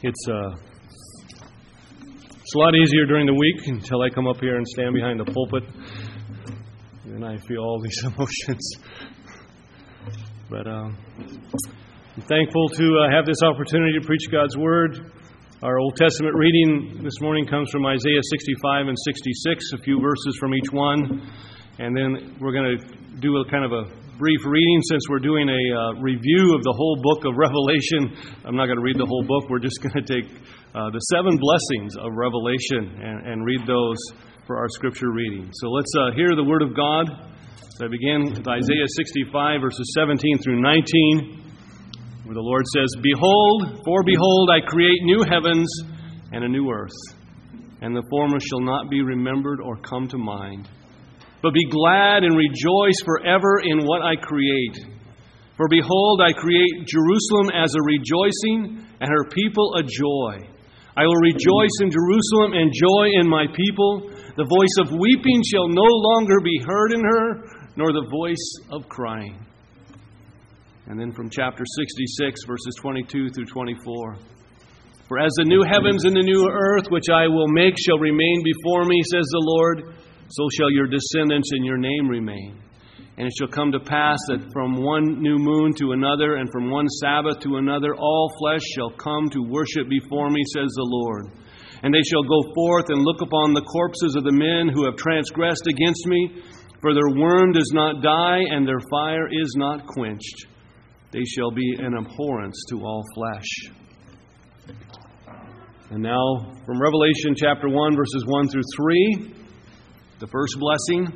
It's uh, it's a lot easier during the week until I come up here and stand behind the pulpit, and I feel all these emotions. But uh, I'm thankful to uh, have this opportunity to preach God's word. Our Old Testament reading this morning comes from Isaiah 65 and 66, a few verses from each one, and then we're going to do a kind of a brief reading since we're doing a uh, review of the whole book of Revelation. I'm not going to read the whole book. We're just going to take uh, the seven blessings of Revelation and, and, read those for our scripture reading. So let's uh, hear the word of God. So I begin with Isaiah 65, verses 17 through 19, where the Lord says, Behold, for behold, I create new heavens and a new earth, and the former shall not be remembered or come to mind. But be glad and rejoice forever in what I create. For behold, I create Jerusalem as a rejoicing, and her people a joy. I will rejoice in Jerusalem and joy in my people. The voice of weeping shall no longer be heard in her, nor the voice of crying. And then from chapter 66, verses 22 through 24. For as the new heavens and the new earth which I will make shall remain before me, says the Lord, so shall your descendants and your name remain. And it shall come to pass that from one new moon to another, and from one Sabbath to another, all flesh shall come to worship before me, says the Lord. And they shall go forth and look upon the corpses of the men who have transgressed against me, for their worm does not die, and their fire is not quenched. They shall be an abhorrence to all flesh. And now, from Revelation chapter 1, verses 1 through 3. The first blessing,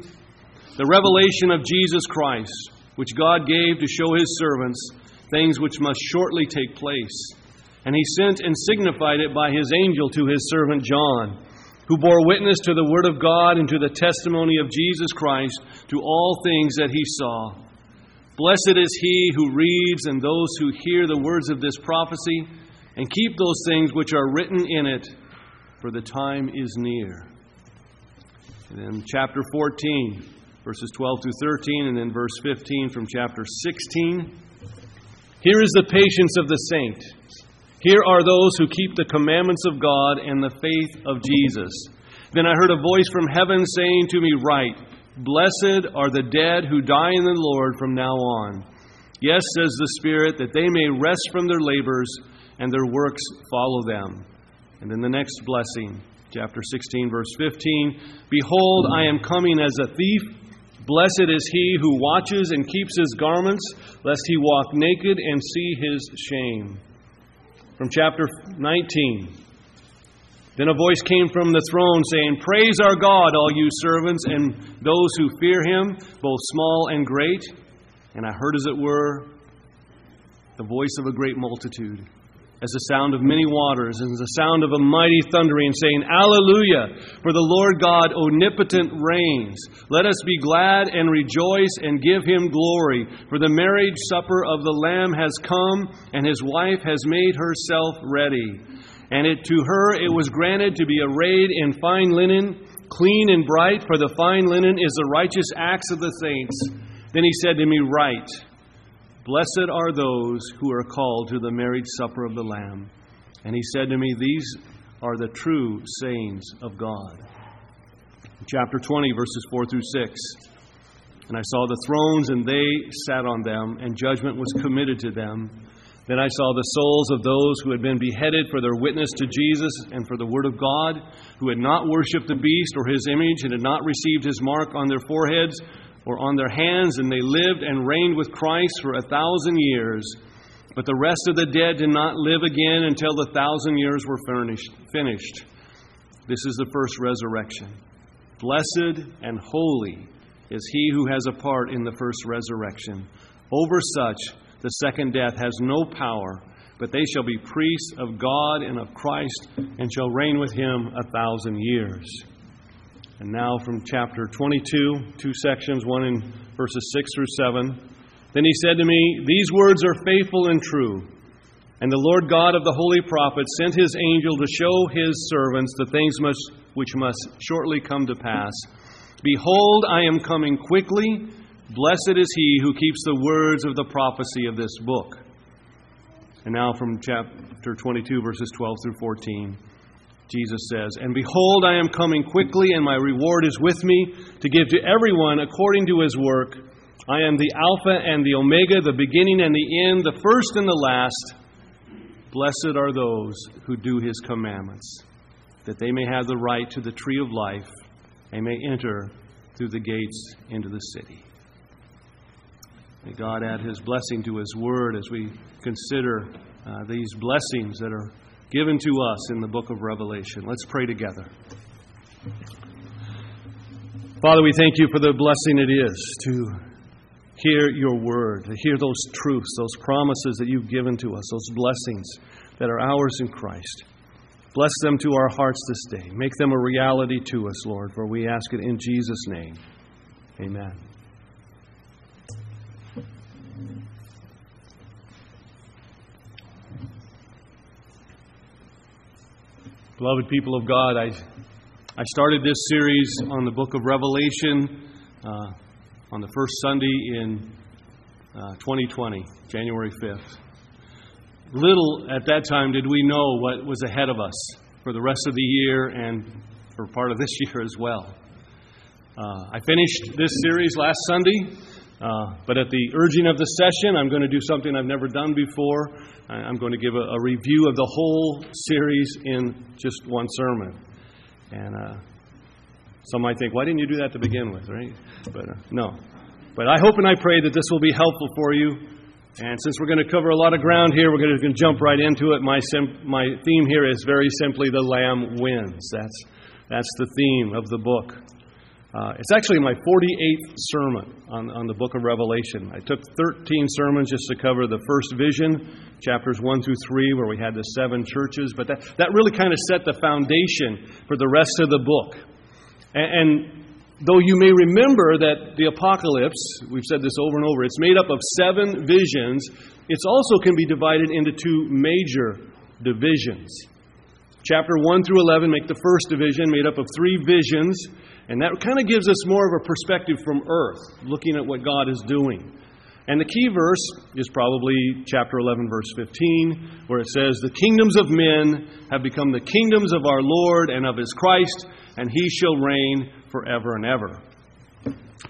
the revelation of Jesus Christ, which God gave to show his servants things which must shortly take place. And he sent and signified it by his angel to his servant John, who bore witness to the word of God and to the testimony of Jesus Christ to all things that he saw. Blessed is he who reads and those who hear the words of this prophecy and keep those things which are written in it, for the time is near. And then chapter 14, verses 12 through 13, and then verse 15 from chapter 16. Here is the patience of the saint. Here are those who keep the commandments of God and the faith of Jesus. Then I heard a voice from heaven saying to me, Write, Blessed are the dead who die in the Lord from now on. Yes, says the Spirit, that they may rest from their labors and their works follow them. And then the next blessing chapter 16, verse 15 Behold, I am coming as a thief. Blessed is he who watches and keeps his garments, lest he walk naked and see his shame. From chapter 19. Then a voice came from the throne saying, Praise our God, all you servants, and those who fear him, both small and great. And I heard, as it were, the voice of a great multitude as the sound of many waters, and the sound of a mighty thundering, saying, Alleluia! For the Lord God omnipotent reigns. Let us be glad and rejoice and give him glory. For the marriage supper of the Lamb has come, and his wife has made herself ready. And it, to her it was granted to be arrayed in fine linen, clean and bright, for the fine linen is the righteous acts of the saints. Then he said to me, Write. Blessed are those who are called to the marriage supper of the Lamb. And he said to me, These are the true sayings of God. Chapter 20, verses 4 through 6. And I saw the thrones, and they sat on them, and judgment was committed to them. Then I saw the souls of those who had been beheaded for their witness to Jesus and for the word of God, who had not worshipped the beast or his image, and had not received his mark on their foreheads or on their hands, and they lived and reigned with Christ for a thousand years. But the rest of the dead did not live again until the thousand years were finished. This is the first resurrection. Blessed and holy is he who has a part in the first resurrection. Over such, the second death has no power, but they shall be priests of God and of Christ, and shall reign with him a thousand years. And now from chapter 22, two sections, one in verses 6 through 7. Then he said to me, These words are faithful and true. And the Lord God of the holy prophets sent his angel to show his servants the things must, which must shortly come to pass. Behold, I am coming quickly. Blessed is he who keeps the words of the prophecy of this book. And now from chapter 22, verses 12 through 14, Jesus says, And behold, I am coming quickly, and my reward is with me to give to everyone according to his work. I am the Alpha and the Omega, the beginning and the end, the first and the last. Blessed are those who do his commandments, that they may have the right to the tree of life and may enter through the gates into the city. May God add his blessing to his word as we consider uh, these blessings that are given to us in the book of Revelation. Let's pray together. Father, we thank you for the blessing it is to hear your word, to hear those truths, those promises that you've given to us, those blessings that are ours in Christ. Bless them to our hearts this day. Make them a reality to us, Lord, for we ask it in Jesus' name. Amen. Beloved people of God, I, I started this series on the book of Revelation uh, on the first Sunday in uh, 2020, January 5th. Little at that time did we know what was ahead of us for the rest of the year and for part of this year as well. Uh, I finished this series last Sunday, uh, but at the urging of the session, I'm going to do something I've never done before. I'm going to give a, a review of the whole series in just one sermon. And uh, some might think, why didn't you do that to begin with, right? But uh, no. But I hope and I pray that this will be helpful for you. And since we're going to cover a lot of ground here, we're going to jump right into it. My, sim- my theme here is very simply the Lamb wins. That's, that's the theme of the book. Uh, it's actually my 48th sermon on, on the book of Revelation. I took 13 sermons just to cover the first vision, chapters 1 through 3, where we had the seven churches, but that, that really kind of set the foundation for the rest of the book. And, and though you may remember that the apocalypse, we've said this over and over, it's made up of seven visions, it also can be divided into two major divisions. Chapter 1 through 11 make the first division, made up of three visions. And that kind of gives us more of a perspective from earth, looking at what God is doing. And the key verse is probably chapter 11, verse 15, where it says, The kingdoms of men have become the kingdoms of our Lord and of his Christ, and he shall reign forever and ever.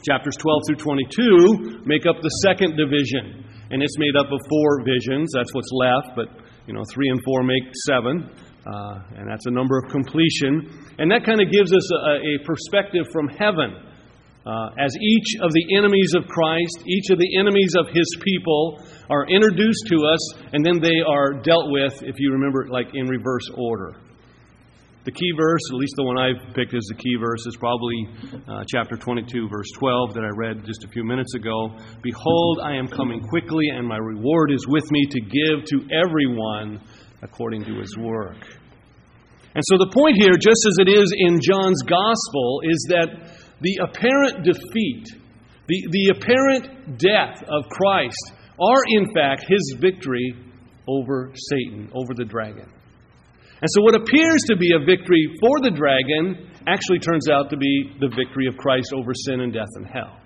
Chapters 12 through 22 make up the second division, and it's made up of four visions. That's what's left, but you know, three and four make seven. Uh, and that's a number of completion. And that kind of gives us a, a perspective from heaven. Uh, as each of the enemies of Christ, each of the enemies of his people are introduced to us, and then they are dealt with, if you remember, like in reverse order. The key verse, at least the one I've picked as the key verse, is probably uh, chapter 22, verse 12, that I read just a few minutes ago. Behold, I am coming quickly, and my reward is with me to give to everyone according to his work. And so the point here, just as it is in John's gospel, is that the apparent defeat, the, the apparent death of Christ, are in fact his victory over Satan, over the dragon. And so what appears to be a victory for the dragon actually turns out to be the victory of Christ over sin and death and hell.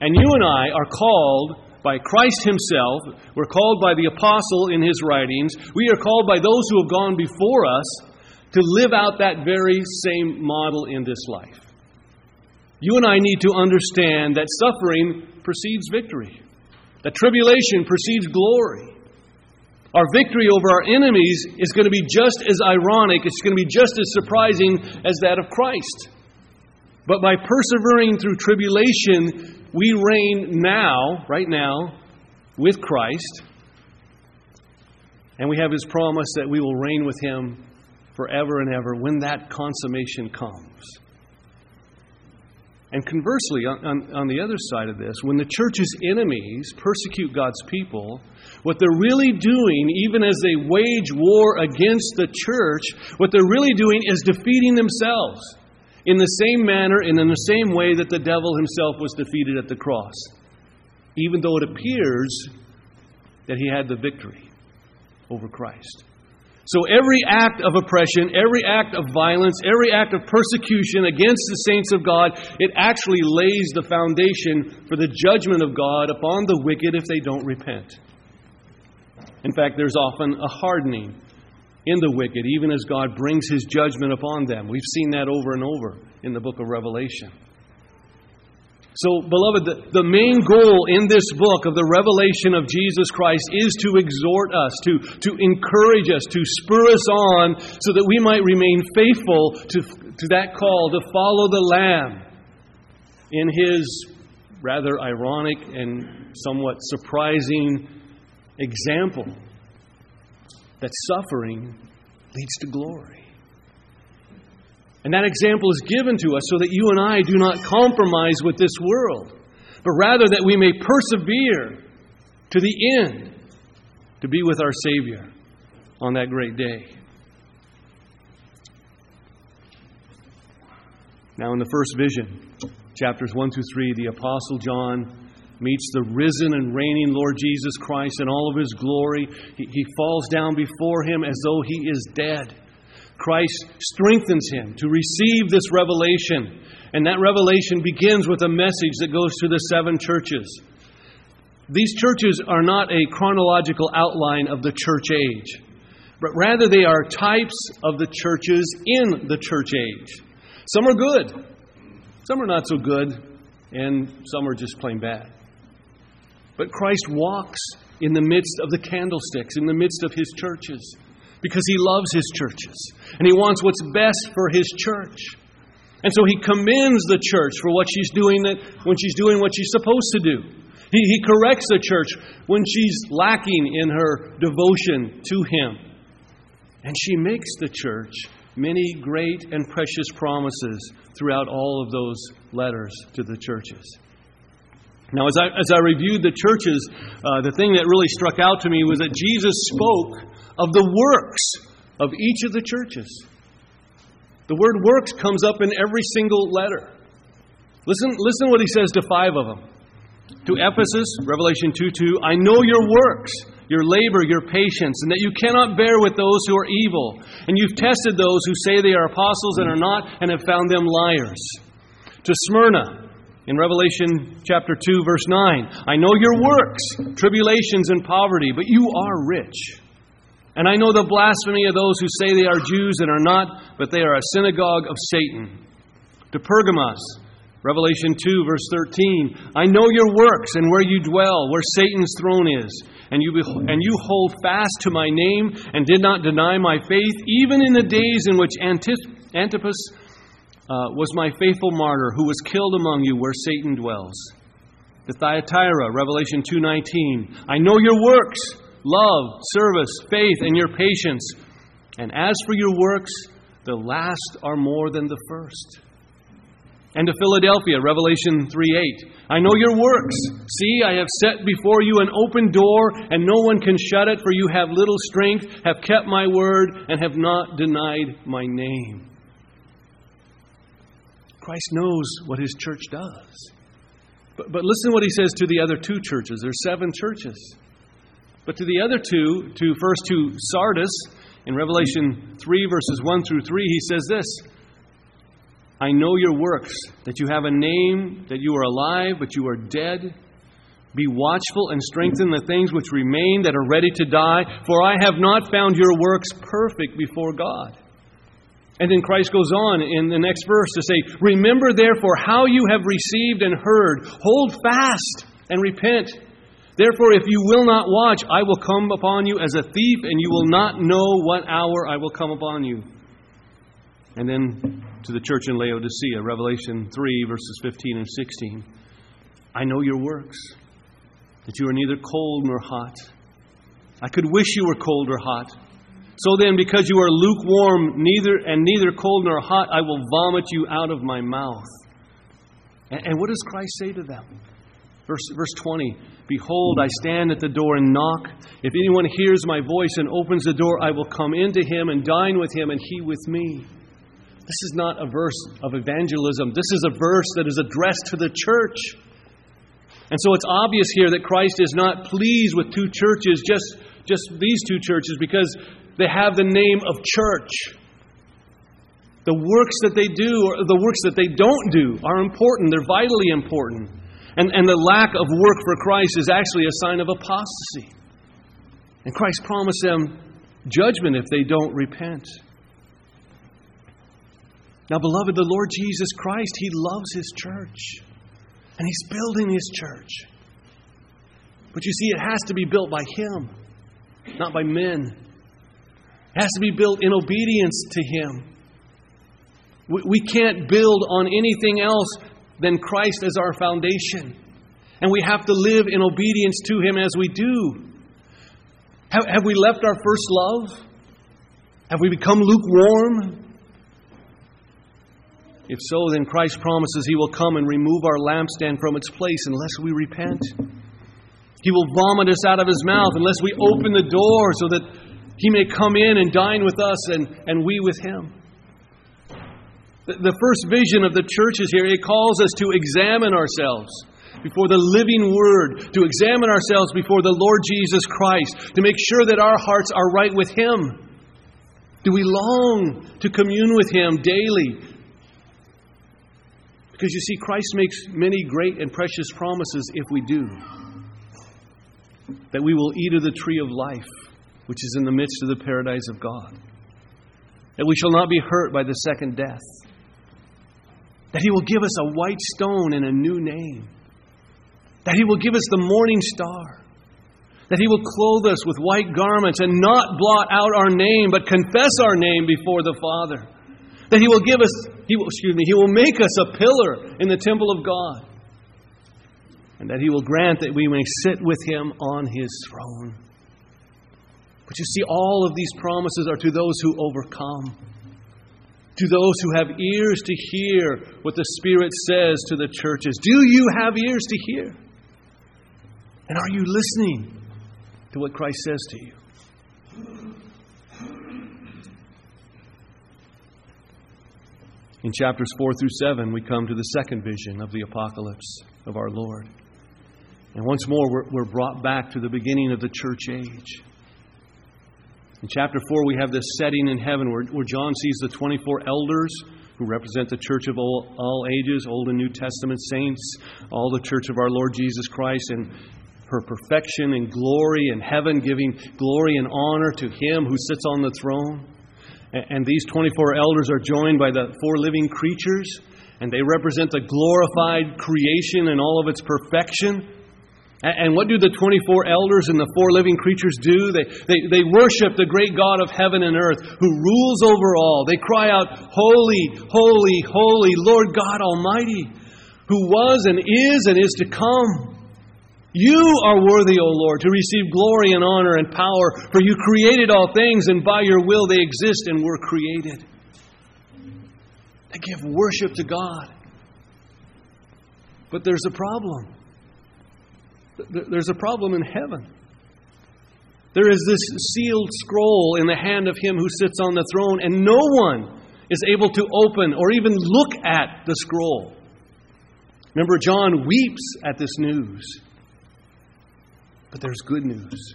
And you and I are called by Christ Himself. We're called by the apostle in his writings. We are called by those who have gone before us to live out that very same model in this life. You and I need to understand that suffering precedes victory, that tribulation precedes glory. Our victory over our enemies is going to be just as ironic, it's going to be just as surprising as that of Christ. But by persevering through tribulation, we reign now, right now, with Christ. And we have his promise that we will reign with him forever and ever when that consummation comes. And conversely, on, on, on, the other side of this, when the church's enemies persecute God's people, what they're really doing, even as they wage war against the church, what they're really doing is defeating themselves in the same manner and in the same way that the devil himself was defeated at the cross, even though it appears that he had the victory over Christ. So every act of oppression, every act of violence, every act of persecution against the saints of God, it actually lays the foundation for the judgment of God upon the wicked if they don't repent. In fact, there's often a hardening in the wicked, even as God brings his judgment upon them. We've seen that over and over in the book of Revelation. So, beloved, the, the main goal in this book of the revelation of Jesus Christ is to exhort us, to, to encourage us, to spur us on, so that we might remain faithful to, to that call to follow the Lamb in his rather ironic and somewhat surprising example that suffering leads to glory. And that example is given to us so that you and I do not compromise with this world, but rather that we may persevere to the end to be with our Savior on that great day. Now, in the first vision, chapters 1 through 3, the Apostle John meets the risen and reigning Lord Jesus Christ in all of his glory. He, he falls down before him as though he is dead. Christ strengthens him to receive this revelation. And that revelation begins with a message that goes to the seven churches. These churches are not a chronological outline of the church age, but rather they are types of the churches in the church age. Some are good, some are not so good, and some are just plain bad. But Christ walks in the midst of the candlesticks, in the midst of his churches because he loves his churches and he wants what's best for his church. And so he commends the church for what she's doing that when she's doing what she's supposed to do. He, he corrects the church when she's lacking in her devotion to him. And she makes the church many great and precious promises throughout all of those letters to the churches. Now, as I, as I reviewed the churches, uh, the thing that really struck out to me was that Jesus spoke of the works of each of the churches. The word works comes up in every single letter. Listen, listen what he says to five of them. To Ephesus, Revelation 2 2, I know your works, your labor, your patience, and that you cannot bear with those who are evil. And you've tested those who say they are apostles and are not, and have found them liars. To Smyrna, in Revelation chapter 2, verse 9, I know your works, tribulations and poverty, but you are rich. And I know the blasphemy of those who say they are Jews and are not, but they are a synagogue of Satan. To Pergamos, Revelation 2, verse 13, I know your works and where you dwell, where Satan's throne is, and you, and you hold fast to my name and did not deny my faith, even in the days in which Antipas uh, was my faithful martyr, who was killed among you where Satan dwells. The Thyatira, Revelation 2:19, I know your works love, service, faith, and your patience. And as for your works, the last are more than the first. And to Philadelphia, Revelation 3 8. I know your works. See, I have set before you an open door, and no one can shut it, for you have little strength, have kept my word, and have not denied my name. Christ knows what his church does. But, but listen to what he says to the other two churches. There's seven churches. But to the other two, to first to Sardis, in Revelation 3, verses 1 through 3, he says this I know your works, that you have a name, that you are alive, but you are dead. Be watchful and strengthen the things which remain that are ready to die, for I have not found your works perfect before God. And then Christ goes on in the next verse to say, Remember therefore how you have received and heard, hold fast and repent. Therefore, if you will not watch, I will come upon you as a thief, and you will not know what hour I will come upon you. And then to the church in Laodicea, Revelation 3, verses 15 and 16. I know your works, that you are neither cold nor hot. I could wish you were cold or hot. So then, because you are lukewarm, neither and neither cold nor hot, I will vomit you out of my mouth. And, and what does Christ say to them? Verse, verse 20 Behold, I stand at the door and knock. If anyone hears my voice and opens the door, I will come into him and dine with him, and he with me. This is not a verse of evangelism. This is a verse that is addressed to the church. And so it's obvious here that Christ is not pleased with two churches, just, just these two churches, because they have the name of church. The works that they do, or the works that they don't do, are important. They're vitally important. And, and the lack of work for Christ is actually a sign of apostasy. And Christ promised them judgment if they don't repent. Now, beloved, the Lord Jesus Christ, He loves His church. And He's building His church. But you see, it has to be built by Him, not by men. It has to be built in obedience to Him. We can't build on anything else than Christ as our foundation. And we have to live in obedience to Him as we do. Have, have we left our first love? Have we become lukewarm? If so, then Christ promises He will come and remove our lampstand from its place unless we repent. He will vomit us out of His mouth unless we open the door so that He may come in and dine with us and, and we with Him. The, the first vision of the church is here, it calls us to examine ourselves before the living Word, to examine ourselves before the Lord Jesus Christ, to make sure that our hearts are right with Him. Do we long to commune with Him daily? Because you see, Christ makes many great and precious promises if we do. That we will eat of the tree of life, which is in the midst of the paradise of God. That we shall not be hurt by the second death. That He will give us a white stone and a new name. That He will give us the morning star. That He will clothe us with white garments and not blot out our name, but confess our name before the Father. That He will give us, He will, excuse me, He will make us a pillar in the temple of God. And that He will grant that we may sit with Him on His throne. But you see, all of these promises are to those who overcome, to those who have ears to hear what the Spirit says to the churches. Do you have ears to hear? And are you listening to what Christ says to you? In chapters 4 through 7, we come to the second vision of the apocalypse of our Lord. And once more, we're, we're brought back to the beginning of the church age. In chapter 4, we have this setting in heaven where, where John sees the 24 elders who represent the church of all, all ages, Old and New Testament saints, all the church of our Lord Jesus Christ, and her perfection and glory in heaven, giving glory and honor to Him who sits on the throne. And these 24 elders are joined by the four living creatures, and they represent the glorified creation and all of its perfection. And what do the 24 elders and the four living creatures do? They, they, they worship the great God of heaven and earth who rules over all. They cry out, Holy, holy, holy, Lord God Almighty, who was and is and is to come. You are worthy, O Lord, to receive glory and honor and power, for you created all things, and by your will they exist and were created. They give worship to God. But there's a problem. There's a problem in heaven. There is this sealed scroll in the hand of him who sits on the throne, and no one is able to open or even look at the scroll. Remember, John weeps at this news. But there's good news.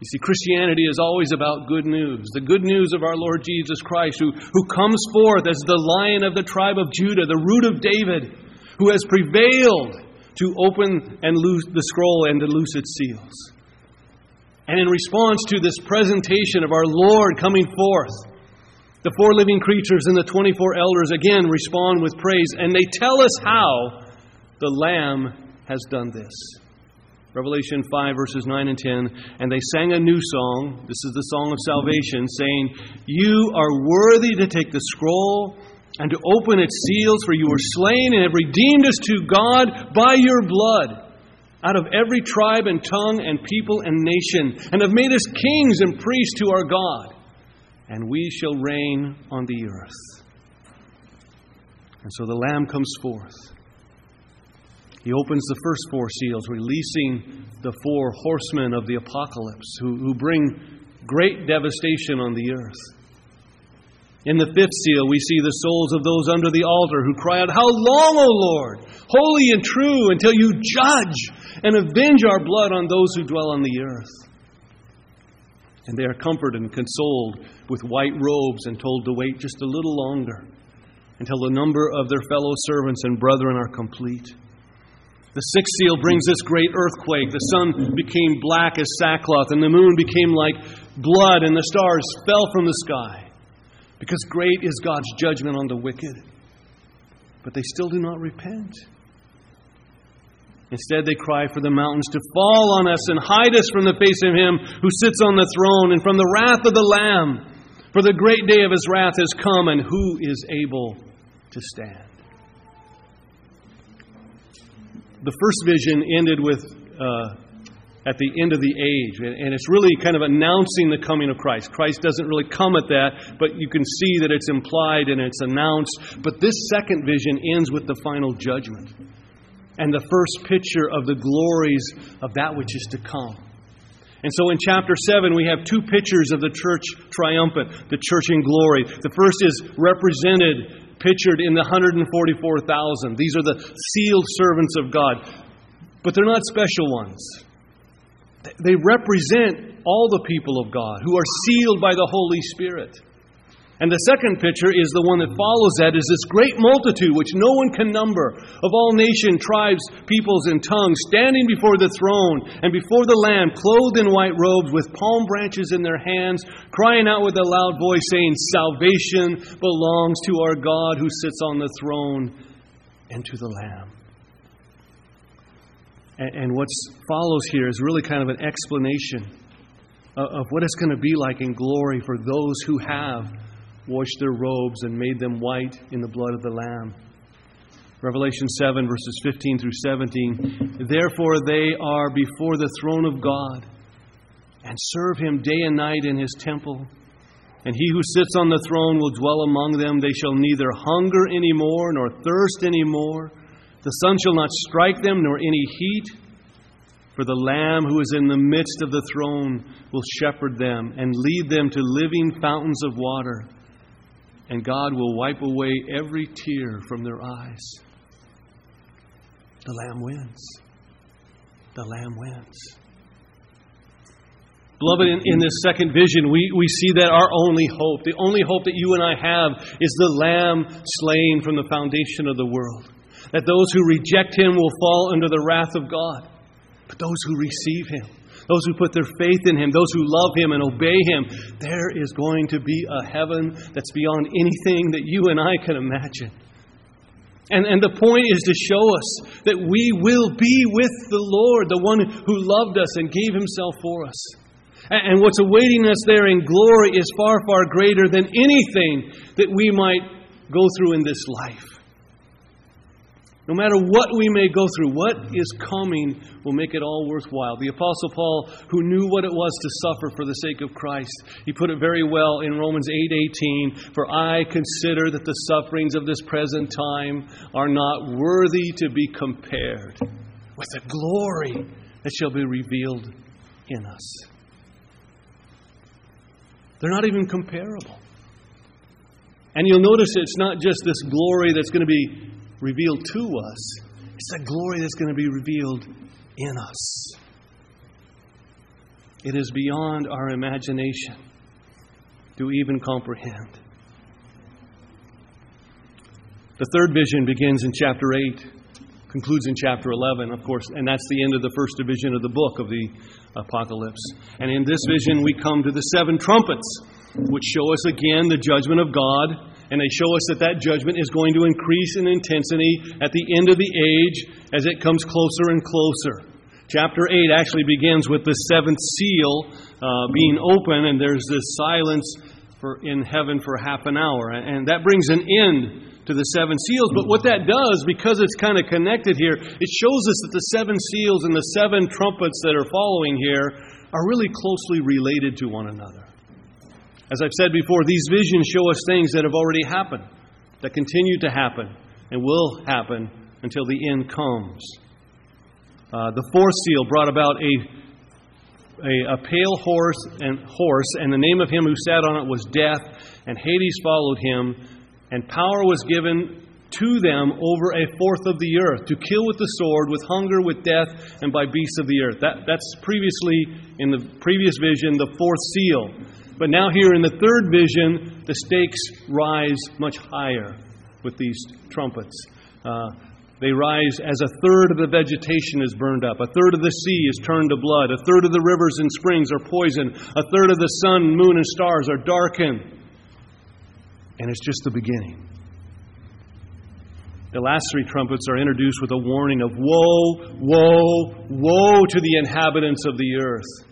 You see, Christianity is always about good news. The good news of our Lord Jesus Christ, who, who comes forth as the lion of the tribe of Judah, the root of David, who has prevailed to open and loose the scroll and to loose its seals. And in response to this presentation of our Lord coming forth, the four living creatures and the 24 elders again respond with praise, and they tell us how the Lamb has done this. Revelation 5, verses 9 and 10. And they sang a new song. This is the song of salvation, saying, You are worthy to take the scroll and to open its seals, for you were slain and have redeemed us to God by your blood out of every tribe and tongue and people and nation, and have made us kings and priests to our God, and we shall reign on the earth. And so the Lamb comes forth. He opens the first four seals, releasing the four horsemen of the apocalypse who, who bring great devastation on the earth. In the fifth seal, we see the souls of those under the altar who cry out, How long, O Lord, holy and true, until you judge and avenge our blood on those who dwell on the earth? And they are comforted and consoled with white robes and told to wait just a little longer until the number of their fellow servants and brethren are complete. The sixth seal brings this great earthquake. The sun became black as sackcloth, and the moon became like blood, and the stars fell from the sky. Because great is God's judgment on the wicked. But they still do not repent. Instead, they cry for the mountains to fall on us and hide us from the face of Him who sits on the throne and from the wrath of the Lamb. For the great day of His wrath has come, and who is able to stand? The first vision ended with uh, at the end of the age, and it's really kind of announcing the coming of Christ. Christ doesn't really come at that, but you can see that it's implied and it's announced. But this second vision ends with the final judgment and the first picture of the glories of that which is to come. And so in chapter 7, we have two pictures of the church triumphant, the church in glory. The first is represented, pictured in the 144,000. These are the sealed servants of God. But they're not special ones. They represent all the people of God who are sealed by the Holy Spirit. And the second picture is the one that follows that is this great multitude which no one can number of all nation, tribes, peoples, and tongues standing before the throne and before the Lamb, clothed in white robes with palm branches in their hands, crying out with a loud voice, saying, Salvation belongs to our God who sits on the throne and to the Lamb. And, and what follows here is really kind of an explanation of, of what it's going to be like in glory for those who have washed their robes and made them white in the blood of the Lamb. Revelation 7, verses 15 through 17. Therefore, they are before the throne of God and serve him day and night in his temple. And he who sits on the throne will dwell among them. They shall neither hunger any more nor thirst any more. The sun shall not strike them, nor any heat. For the Lamb who is in the midst of the throne will shepherd them and lead them to living fountains of water and God will wipe away every tear from their eyes. The Lamb wins. The Lamb wins. Beloved, in, in, this second vision, we, we see that our only hope, the only hope that you and I have, is the Lamb slain from the foundation of the world. That those who reject him will fall under the wrath of God, but those who receive him those who put their faith in Him, those who love Him and obey Him, there is going to be a heaven that's beyond anything that you and I can imagine. And, and the point is to show us that we will be with the Lord, the one who loved us and gave Himself for us. And, and what's awaiting us there in glory is far, far greater than anything that we might go through in this life. No matter what we may go through, what is coming will make it all worthwhile. The Apostle Paul, who knew what it was to suffer for the sake of Christ, he put it very well in Romans 8:18, "For I consider that the sufferings of this present time are not worthy to be compared with the glory that shall be revealed in us." They're not even comparable. And you'll notice it's not just this glory that's going to be revealed to us, it's the glory that's going to be revealed in us. It is beyond our imagination to even comprehend. The third vision begins in chapter 8, concludes in chapter 11, of course, and that's the end of the first division of the book of the Apocalypse. And in this vision, we come to the seven trumpets, which show us again the judgment of God and they show us that that judgment is going to increase in intensity at the end of the age as it comes closer and closer. Chapter 8 actually begins with the seventh seal uh, being open, and there's this silence for, in heaven for half an hour. And that brings an end to the seven seals. But what that does, because it's kind of connected here, it shows us that the seven seals and the seven trumpets that are following here are really closely related to one another. As I've said before, these visions show us things that have already happened, that continue to happen, and will happen until the end comes. Uh, the fourth seal brought about a, a, a, pale horse and horse, and the name of him who sat on it was Death, and Hades followed him, and power was given to them over a fourth of the earth to kill with the sword, with hunger, with death, and by beasts of the earth. That, that's previously in the previous vision the fourth seal. But now, here in the third vision, the stakes rise much higher with these trumpets. Uh, They rise as a third of the vegetation is burned up, a third of the sea is turned to blood, a third of the rivers and springs are poisoned, a third of the sun, moon, and stars are darkened. And it's just the beginning. The last three trumpets are introduced with a warning of woe, woe, woe to the inhabitants of the earth.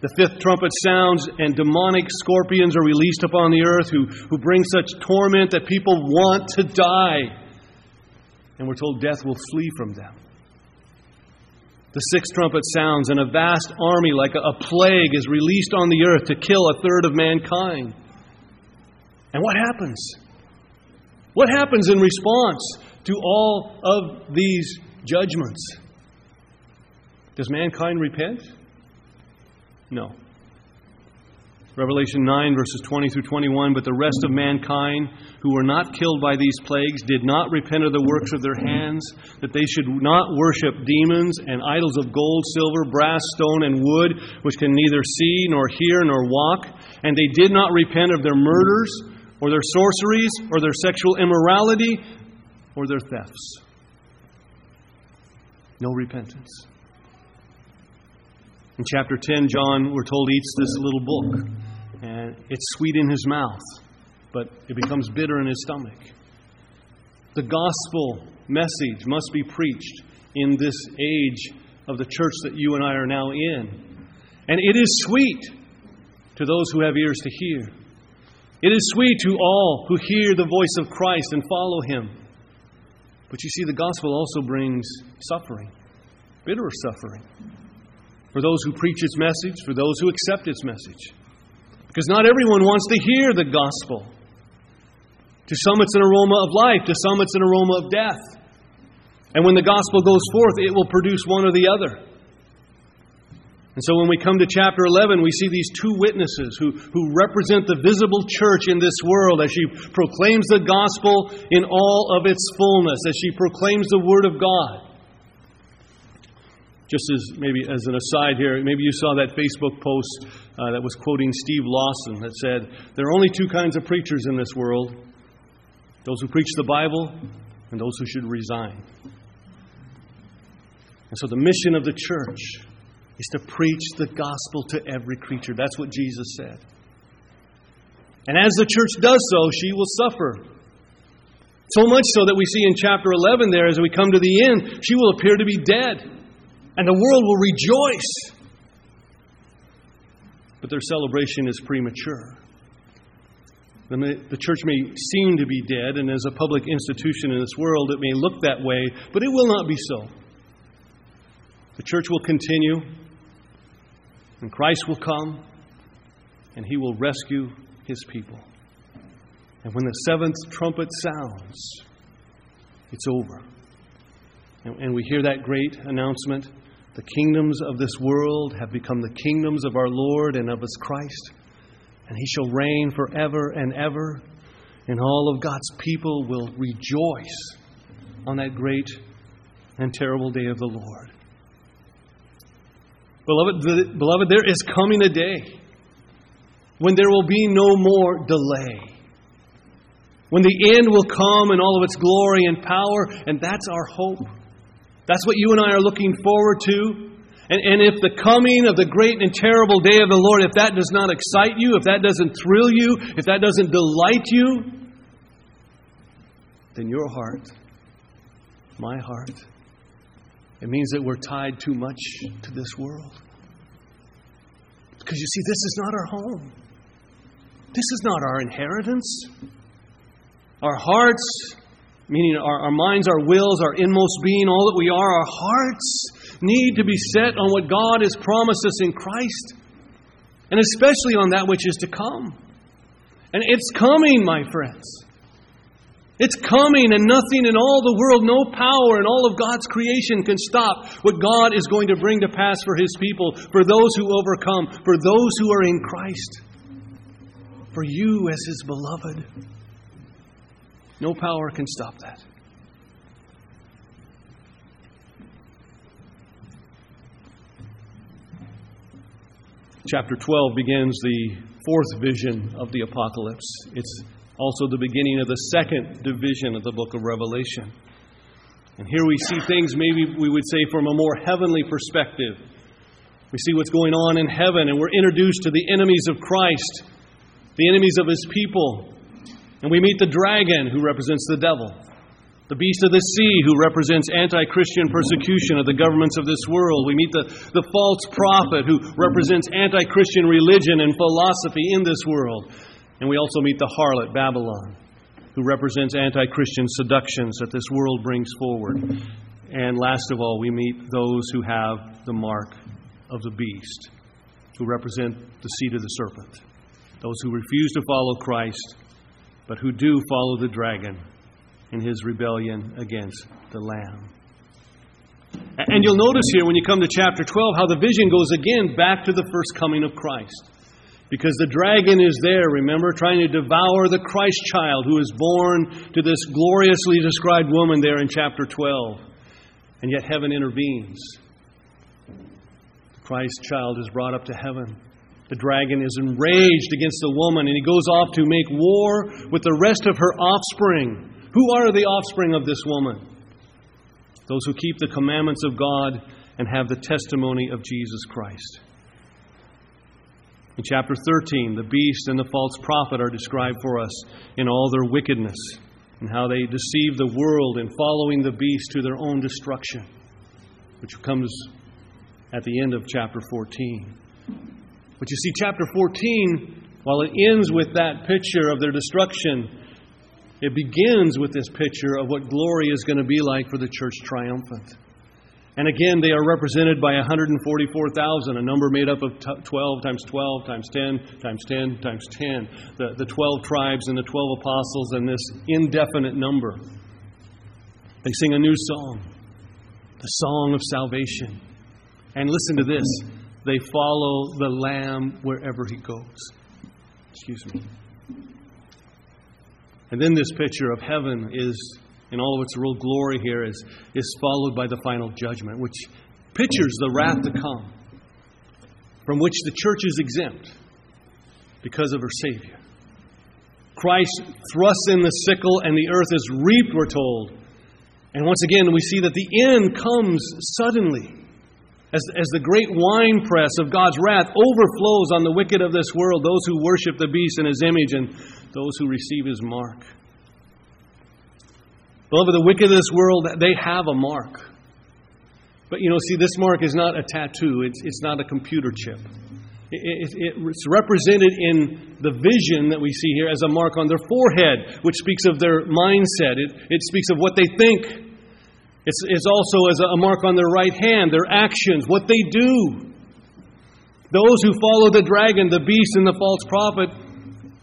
The fifth trumpet sounds, and demonic scorpions are released upon the earth who, who bring such torment that people want to die. And we're told death will flee from them. The sixth trumpet sounds, and a vast army, like a, a plague, is released on the earth to kill a third of mankind. And what happens? What happens in response to all of these judgments? Does mankind repent? No. Revelation 9, verses 20 through 21 But the rest of mankind who were not killed by these plagues did not repent of the works of their hands, that they should not worship demons and idols of gold, silver, brass, stone, and wood, which can neither see, nor hear, nor walk. And they did not repent of their murders, or their sorceries, or their sexual immorality, or their thefts. No repentance. In chapter 10, John, we're told, eats this little book. And it's sweet in his mouth, but it becomes bitter in his stomach. The gospel message must be preached in this age of the church that you and I are now in. And it is sweet to those who have ears to hear. It is sweet to all who hear the voice of Christ and follow him. But you see, the gospel also brings suffering, bitter suffering for those who preach its message, for those who accept its message. Because not everyone wants to hear the gospel. To some, it's an aroma of life, to some, it's an aroma of death. And when the gospel goes forth, it will produce one or the other. And so when we come to chapter 11, we see these two witnesses who, who represent the visible church in this world as she proclaims the gospel in all of its fullness, as she proclaims the word of God. Just as maybe as an aside here, maybe you saw that Facebook post uh, that was quoting Steve Lawson that said, There are only two kinds of preachers in this world those who preach the Bible and those who should resign. And so the mission of the church is to preach the gospel to every creature. That's what Jesus said. And as the church does so, she will suffer. So much so that we see in chapter 11 there, as we come to the end, she will appear to be dead and the world will rejoice. But their celebration is premature. The church may seem to be dead, and as a public institution in this world, it may look that way, but it will not be so. The church will continue, and Christ will come, and he will rescue his people. And when the seventh trumpet sounds, it's over. And, we hear that great announcement the kingdoms of this world have become the kingdoms of our Lord and of His Christ, and He shall reign forever and ever, and all of God's people will rejoice on that great and terrible day of the Lord. Beloved, the, beloved, there is coming a day when there will be no more delay. When the end will come in all of its glory and power, and that's our hope. That's what you and I are looking forward to. And, and if the coming of the great and terrible day of the Lord, if that does not excite you, if that doesn't thrill you, if that doesn't delight you, then your heart, my heart, it means that we're tied too much to this world. Because you see, this is not our home. This is not our inheritance. Our hearts meaning our, our minds, our wills, our inmost being, all that we are, our hearts need to be set on what God has promised us in Christ, and especially on that which is to come. And it's coming, my friends. It's coming, and nothing in all the world, no power in all of God's creation can stop what God is going to bring to pass for His people, for those who overcome, for those who are in Christ, for you as His beloved. No power can stop that. Chapter 12 begins the fourth vision of the apocalypse. It's also the beginning of the second division of the book of Revelation. And here we see things maybe we would say from a more heavenly perspective. We see what's going on in heaven, and we're introduced to the enemies of Christ, the enemies of his people. And we meet the dragon, who represents the devil, the beast of the sea, who represents anti Christian persecution of the governments of this world. We meet the, the false prophet, who represents anti Christian religion and philosophy in this world. And we also meet the harlot, Babylon, who represents anti Christian seductions that this world brings forward. And last of all, we meet those who have the mark of the beast, who represent the seed of the serpent. Those who refuse to follow Christ, but who do follow the dragon in his rebellion against the Lamb. And you'll notice here when you come to chapter 12 how the vision goes again back to the first coming of Christ. Because the dragon is there, remember, trying to devour the Christ child who is born to this gloriously described woman there in chapter 12. And yet heaven intervenes. The Christ child is brought up to heaven. The dragon is enraged against the woman, and he goes off to make war with the rest of her offspring. Who are the offspring of this woman? Those who keep the commandments of God and have the testimony of Jesus Christ. In chapter 13, the beast and the false prophet are described for us in all their wickedness and how they deceive the world in following the beast to their own destruction, which comes at the end of chapter 14. But you see, chapter 14, while it ends with that picture of their destruction, it begins with this picture of what glory is going to be like for the church triumphant. And again, they are represented by 144,000, a number made up of 12 times 12 times 10 times 10 times 10. The, the 12 tribes and the 12 apostles and this indefinite number. They sing a new song, the song of salvation. And listen to this they follow the Lamb wherever he goes. Excuse me. And then this picture of heaven is, in all of its real glory here, is, is followed by the final judgment, which pictures the wrath to come, from which the church is exempt because of her Savior. Christ thrusts in the sickle, and the earth is reaped, we're told. And once again, we see that the end comes suddenly. As, as the great winepress of God's wrath overflows on the wicked of this world, those who worship the beast in his image and those who receive his mark. Beloved, the wicked of this world, they have a mark. But you know, see, this mark is not a tattoo, it's, it's not a computer chip. It, it, it's represented in the vision that we see here as a mark on their forehead, which speaks of their mindset. It, it speaks of what they think. It's, it's also as a mark on their right hand, their actions, what they do. Those who follow the dragon, the beast, and the false prophet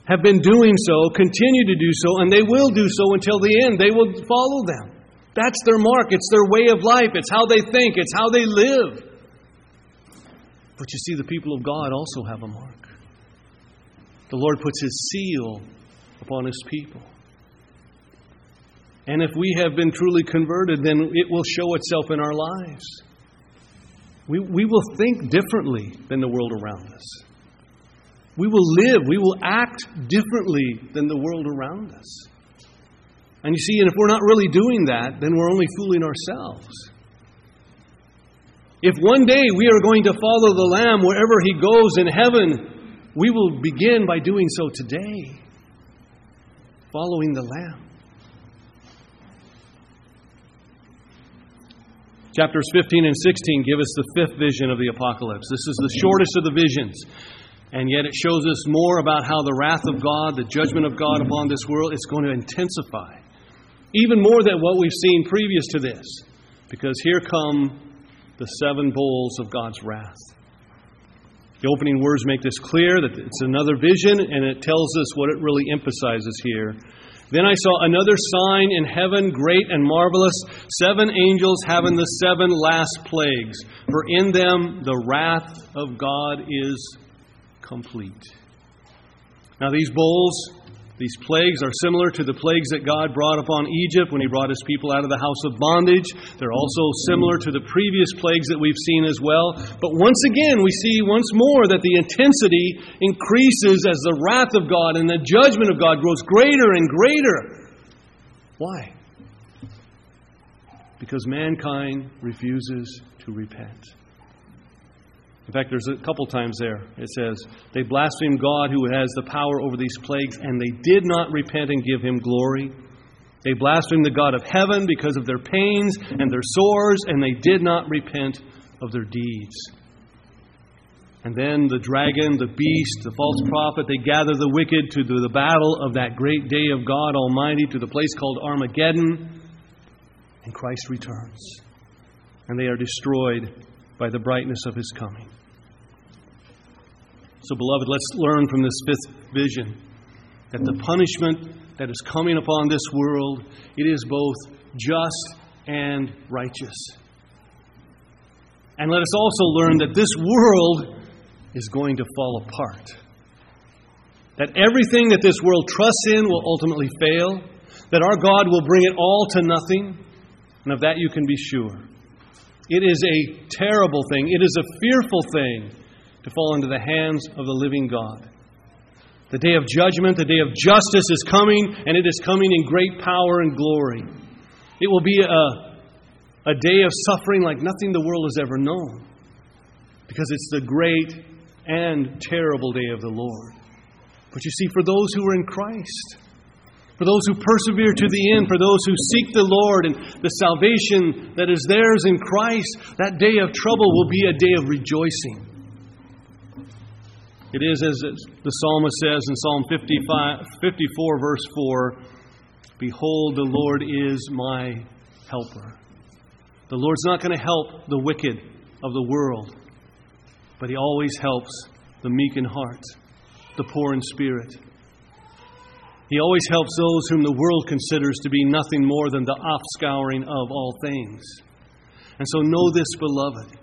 have been doing so, continue to do so, and they will do so until the end. They will follow them. That's their mark. It's their way of life. It's how they think. It's how they live. But you see, the people of God also have a mark. The Lord puts His seal upon His people. And if we have been truly converted, then it will show itself in our lives. We, we will think differently than the world around us. We will live, we will act differently than the world around us. And you see, and if we're not really doing that, then we're only fooling ourselves. If one day we are going to follow the Lamb wherever He goes in heaven, we will begin by doing so today, following the Lamb. Chapters 15 and 16 give us the fifth vision of the apocalypse. This is the shortest of the visions. And yet it shows us more about how the wrath of God, the judgment of God upon this world, is going to intensify. Even more than what we've seen previous to this. Because here come the seven bowls of God's wrath. The opening words make this clear that it's another vision, and it tells us what it really emphasizes here. Then I saw another sign in heaven, great and marvelous, seven angels having the seven last plagues. For in them the wrath of God is complete. Now, these bowls, these plagues, are similar to the plagues that God brought upon Egypt when He brought His people out of the house of bondage. They're also similar to the previous plagues that we've seen as well. But once again, we see once more that the intensity increases as the wrath of God and the judgment of God grows greater and greater. Why? because mankind refuses to repent. In fact, there's a couple times there. It says, They blasphemed God who has the power over these plagues, and they did not repent and give him glory. They blasphemed the God of heaven because of their pains and their sores, and they did not repent of their deeds. And then the dragon, the beast, the false prophet, they gather the wicked to the battle of that great day of God Almighty, to the place called Armageddon, and Christ returns. And they are destroyed by the brightness of his coming. So, beloved, let's learn from this fifth vision that the punishment that is coming upon this world, it is both just and righteous. And let us also learn that this world is going to fall apart. That everything that this world trusts in will ultimately fail. That our God will bring it all to nothing. And of that you can be sure. It is a terrible thing, it is a fearful thing to fall into the hands of the living God. The day of judgment, the day of justice is coming, and it is coming in great power and glory. It will be a, a day of suffering like nothing the world has ever known, because it's the great and terrible day of the Lord. But you see, for those who are in Christ, for those who persevere to the end, for those who seek the Lord and the salvation that is theirs in Christ, that day of trouble will be a day of rejoicing. It is as the psalmist says in Psalm 54, verse 4 Behold, the Lord is my helper. The Lord's not going to help the wicked of the world, but He always helps the meek in heart, the poor in spirit he always helps those whom the world considers to be nothing more than the offscouring of all things. And so know this, beloved.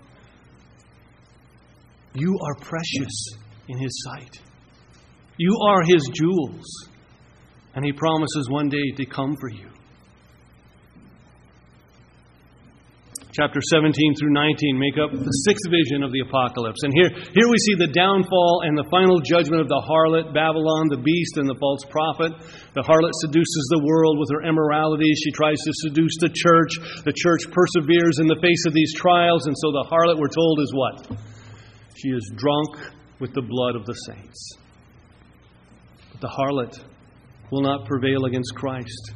You are precious in His sight. You are His jewels. And He promises one day to come for you. chapter 17 through 19 make up the sixth vision of the apocalypse. And here, here we see the downfall and the final judgment of the harlot, Babylon, the beast, and the false prophet. The harlot seduces the world with her immorality. She tries to seduce the church. The church perseveres in the face of these trials. And so the harlot, we're told, is what? She is drunk with the blood of the saints. But the harlot will not prevail against Christ.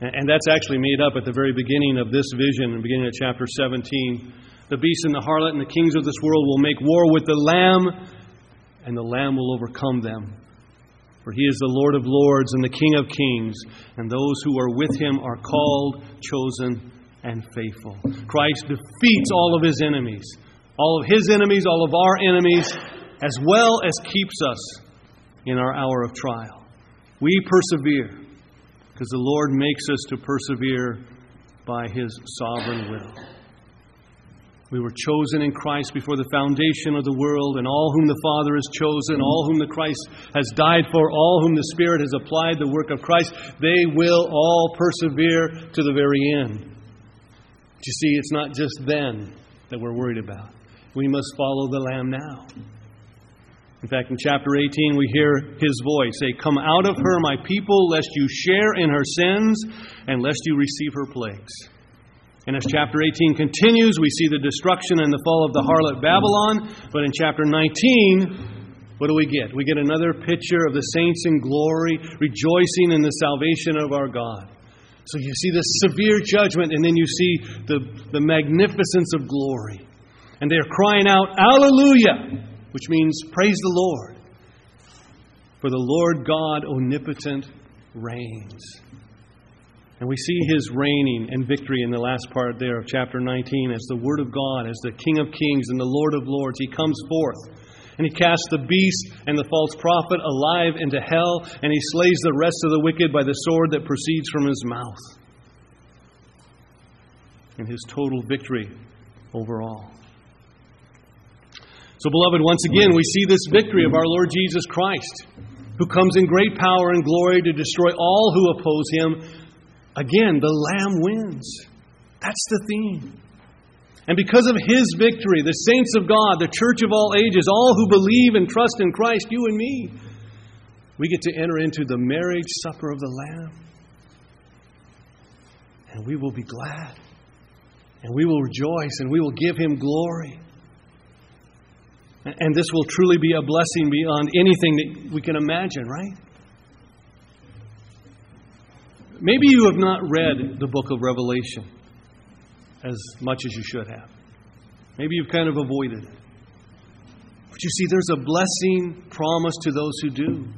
And that's actually made up at the very beginning of this vision, the beginning of chapter 17. The beast and the harlot and the kings of this world will make war with the Lamb, and the Lamb will overcome them. For he is the Lord of lords and the King of kings, and those who are with him are called, chosen, and faithful. Christ defeats all of his enemies, all of his enemies, all of our enemies, as well as keeps us in our hour of trial. We persevere because the Lord makes us to persevere by His sovereign will. We were chosen in Christ before the foundation of the world, and all whom the Father has chosen, all whom the Christ has died for, all whom the Spirit has applied the work of Christ, they will all persevere to the very end. But you see, it's not just then that we're worried about. We must follow the Lamb now. In fact, in chapter 18, we hear his voice say, Come out of her, my people, lest you share in her sins, and lest you receive her plagues. And as chapter 18 continues, we see the destruction and the fall of the harlot Babylon. But in chapter 19, what do we get? We get another picture of the saints in glory, rejoicing in the salvation of our God. So you see this severe judgment, and then you see the, the magnificence of glory. And they're crying out, Alleluia! which means praise the Lord. For the Lord God omnipotent reigns. And we see his reigning and victory in the last part there of chapter 19 as the Word of God, as the King of kings and the Lord of lords. He comes forth and he casts the beast and the false prophet alive into hell, and he slays the rest of the wicked by the sword that proceeds from his mouth. And his total victory over all. So, beloved, once again, we see this victory of our Lord Jesus Christ, who comes in great power and glory to destroy all who oppose him. Again, the Lamb wins. That's the theme. And because of his victory, the saints of God, the church of all ages, all who believe and trust in Christ, you and me, we get to enter into the marriage supper of the Lamb. And we will be glad And we will rejoice and we will give him glory. And this will truly be a blessing beyond anything that we can imagine, right? Maybe you have not read the book of Revelation as much as you should have. Maybe you've kind of avoided it. But you see, there's a blessing promised to those who do.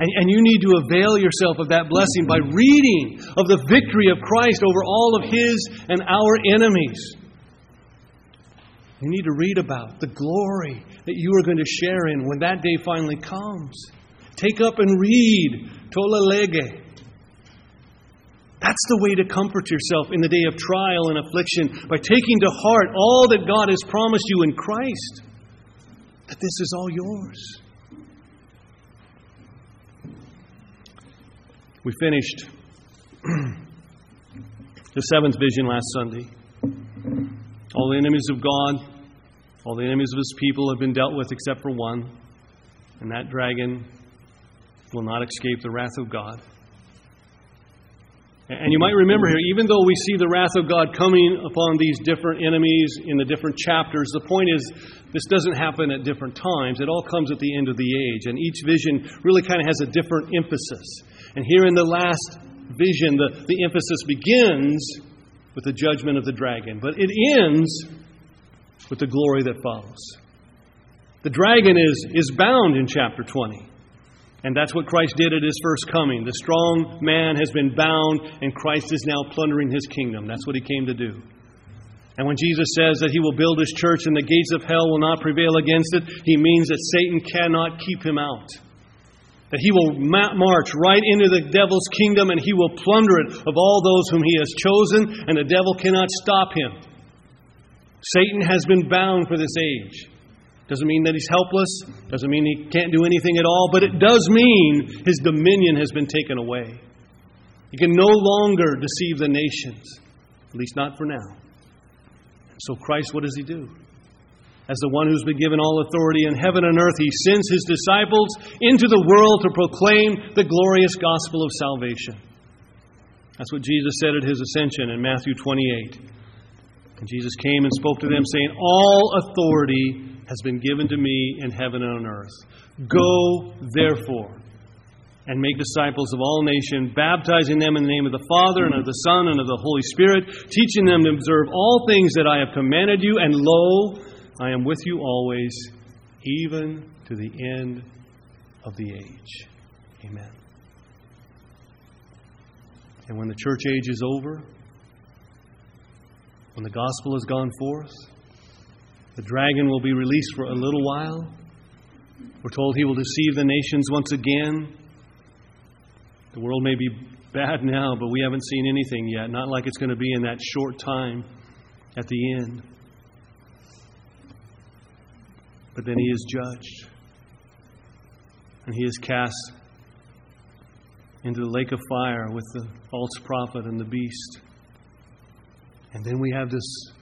And, and you need to avail yourself of that blessing by reading of the victory of Christ over all of his and our enemies. You need to read about the glory that you are going to share in when that day finally comes. Take up and read Tolle Lege. That's the way to comfort yourself in the day of trial and affliction by taking to heart all that God has promised you in Christ. That this is all yours. We finished the seventh vision last Sunday. All the enemies of God, all the enemies of His people have been dealt with except for one, and that dragon will not escape the wrath of God. And you might remember here, even though we see the wrath of God coming upon these different enemies in the different chapters, the point is this doesn't happen at different times. It all comes at the end of the age. And each vision really kind of has a different emphasis. And here in the last vision, the, the emphasis begins with the judgment of the dragon, but it ends with the glory that follows. The dragon is, is bound in chapter 20. And that's what Christ did at his first coming. The strong man has been bound, and Christ is now plundering his kingdom. That's what he came to do. And when Jesus says that he will build his church and the gates of hell will not prevail against it, he means that Satan cannot keep him out that he will march right into the devil's kingdom and he will plunder it of all those whom he has chosen, and the devil cannot stop him. Satan has been bound for this age. Doesn't mean that he's helpless, doesn't mean he can't do anything at all, but it does mean his dominion has been taken away. He can no longer deceive the nations, at least not for now. So, Christ, what does he do? As the one who's been given all authority in heaven and earth, he sends his disciples into the world to proclaim the glorious gospel of salvation. That's what Jesus said at his ascension in Matthew 28. And Jesus came and spoke to them, saying, All authority has been given to me in heaven and on earth. Go, therefore, and make disciples of all nations, baptizing them in the name of the Father and of the Son and of the Holy Spirit, teaching them to observe all things that I have commanded you, and lo, I am with you always, even to the end of the age. Amen. And when the church age is over, when the gospel has gone forth, the dragon will be released for a little while. We're told he will deceive the nations once again. The world may be bad now, but we haven't seen anything yet. Not like it's going to be in that short time at the end. But then he is judged. And he is cast into the lake of fire with the false prophet and the beast. And then we have this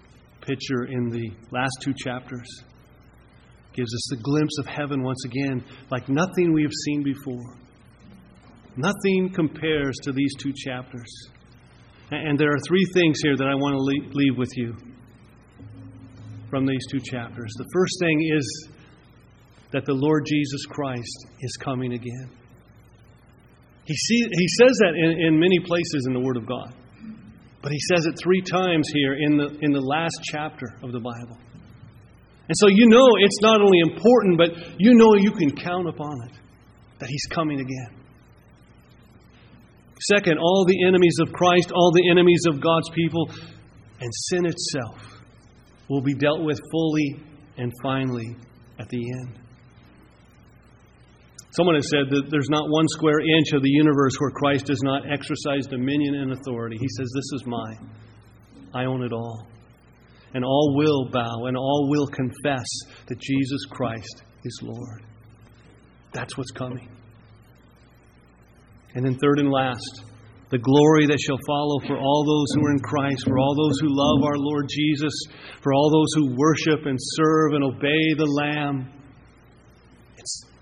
picture in the last two chapters. Gives us a glimpse of heaven once again, like nothing we have seen before. Nothing compares to these two chapters. And there are three things here that I want to leave with you from these two chapters. The first thing is that the Lord Jesus Christ is coming again. He, see, he says that in, in many places in the Word of God. But he says it three times here in the, in the last chapter of the Bible. And so you know it's not only important, but you know you can count upon it that he's coming again. Second, all the enemies of Christ, all the enemies of God's people, and sin itself will be dealt with fully and finally at the end. Someone has said that there's not one square inch of the universe where Christ does not exercise dominion and authority. He says, This is mine. I own it all. And all will bow and all will confess that Jesus Christ is Lord. That's what's coming. And then, third and last, the glory that shall follow for all those who are in Christ, for all those who love our Lord Jesus, for all those who worship and serve and obey the Lamb.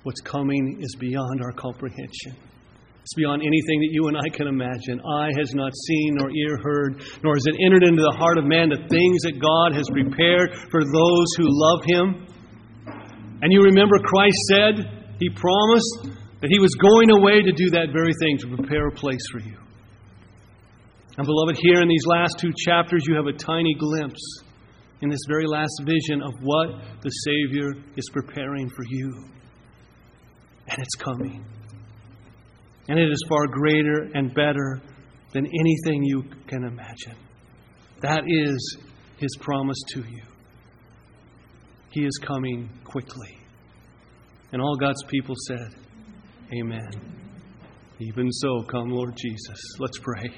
What's coming is beyond our comprehension. It's beyond anything that you and I can imagine. Eye has not seen, nor ear heard, nor has it entered into the heart of man the things that God has prepared for those who love Him. And you remember Christ said, He promised that He was going away to do that very thing, to prepare a place for you. And beloved, here in these last two chapters, you have a tiny glimpse in this very last vision of what the Savior is preparing for you. And it's coming. And it is far greater and better than anything you can imagine. That is His promise to you. He is coming quickly. And all God's people said, Amen. Even so, come, Lord Jesus. Let's pray.